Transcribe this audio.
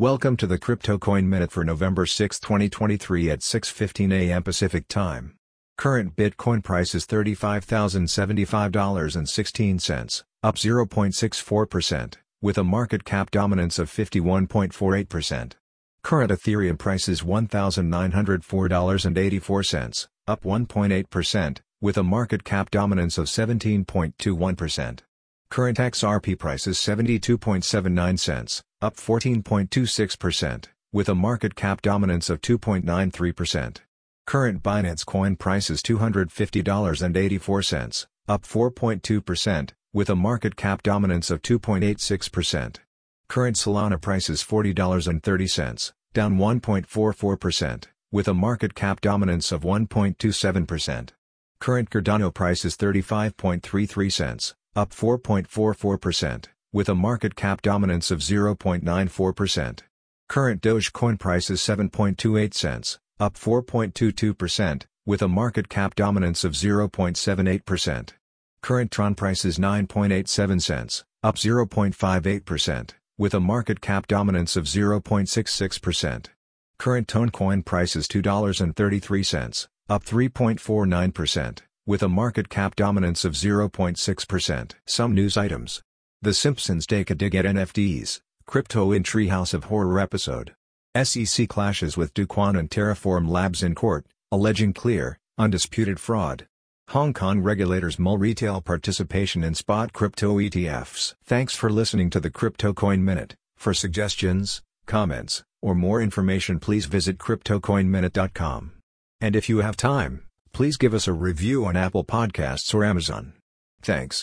Welcome to the Crypto Coin Minute for November 6, 2023 at 6:15 a.m. Pacific Time. Current Bitcoin price is $35,075.16, up 0.64%, with a market cap dominance of 51.48%. Current Ethereum price is $1,904.84, up 1.8%, with a market cap dominance of 17.21%. Current XRP price is 72.79 cents, up 14.26%, with a market cap dominance of 2.93%. Current Binance Coin price is $250.84, up 4.2%, with a market cap dominance of 2.86%. Current Solana price is $40.30, down 1.44%, with a market cap dominance of 1.27%. Current Cardano price is 35.33 cents, up 4.44%, with a market cap dominance of 0.94%. Current Dogecoin price is 7.28 cents, up 4.22%, with a market cap dominance of 0.78%. Current Tron price is 9.87 cents, up 0.58%, with a market cap dominance of 0.66%. Current Toncoin price is $2.33, up 3.49%, with a market cap dominance of 0.6%. Some news items. The Simpsons take a dig at NFTs, crypto in Treehouse of Horror episode. SEC clashes with Kwon and Terraform Labs in court, alleging clear, undisputed fraud. Hong Kong regulators mull retail participation in spot crypto ETFs. Thanks for listening to the Crypto Coin Minute. For suggestions, comments, or more information please visit CryptoCoinMinute.com. And if you have time, please give us a review on Apple Podcasts or Amazon. Thanks.